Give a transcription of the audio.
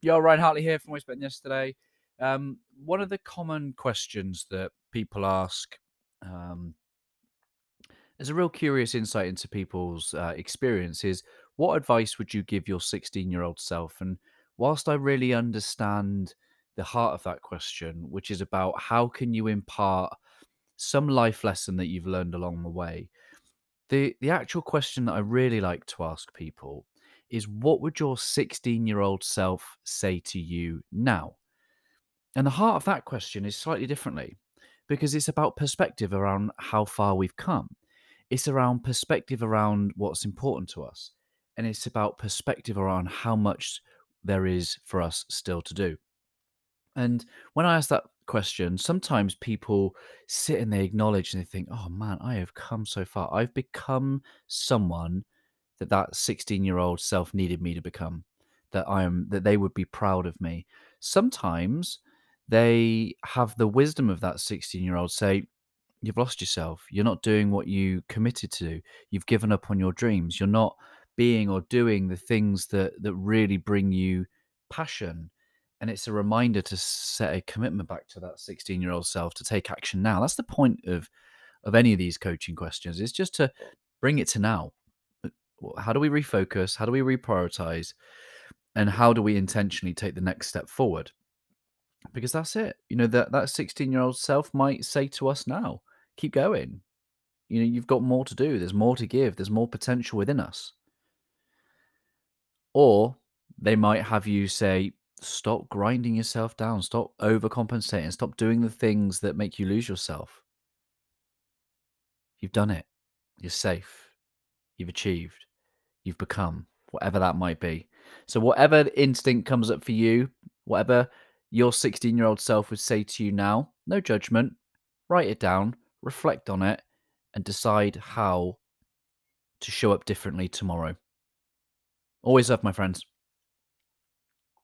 Yo, Ryan Hartley here from Always Yesterday. Um, one of the common questions that people ask um, is a real curious insight into people's uh, experiences. What advice would you give your 16 year old self? And whilst I really understand the heart of that question, which is about how can you impart some life lesson that you've learned along the way, the, the actual question that I really like to ask people is what would your 16 year old self say to you now? And the heart of that question is slightly differently because it's about perspective around how far we've come. It's around perspective around what's important to us. And it's about perspective around how much there is for us still to do. And when I ask that question, sometimes people sit and they acknowledge and they think, oh man, I have come so far. I've become someone that that 16 year old self needed me to become that i am that they would be proud of me. Sometimes they have the wisdom of that 16 year old say you've lost yourself. You're not doing what you committed to you've given up on your dreams. You're not being or doing the things that that really bring you passion. And it's a reminder to set a commitment back to that 16 year old self to take action now. That's the point of of any of these coaching questions is just to bring it to now how do we refocus? How do we reprioritize? And how do we intentionally take the next step forward? Because that's it. You know, that that 16 year old self might say to us now, keep going. You know, you've got more to do. There's more to give. There's more potential within us. Or they might have you say, stop grinding yourself down. Stop overcompensating. Stop doing the things that make you lose yourself. You've done it. You're safe. You've achieved you've become, whatever that might be. So, whatever instinct comes up for you, whatever your 16 year old self would say to you now, no judgment, write it down, reflect on it, and decide how to show up differently tomorrow. Always love, my friends.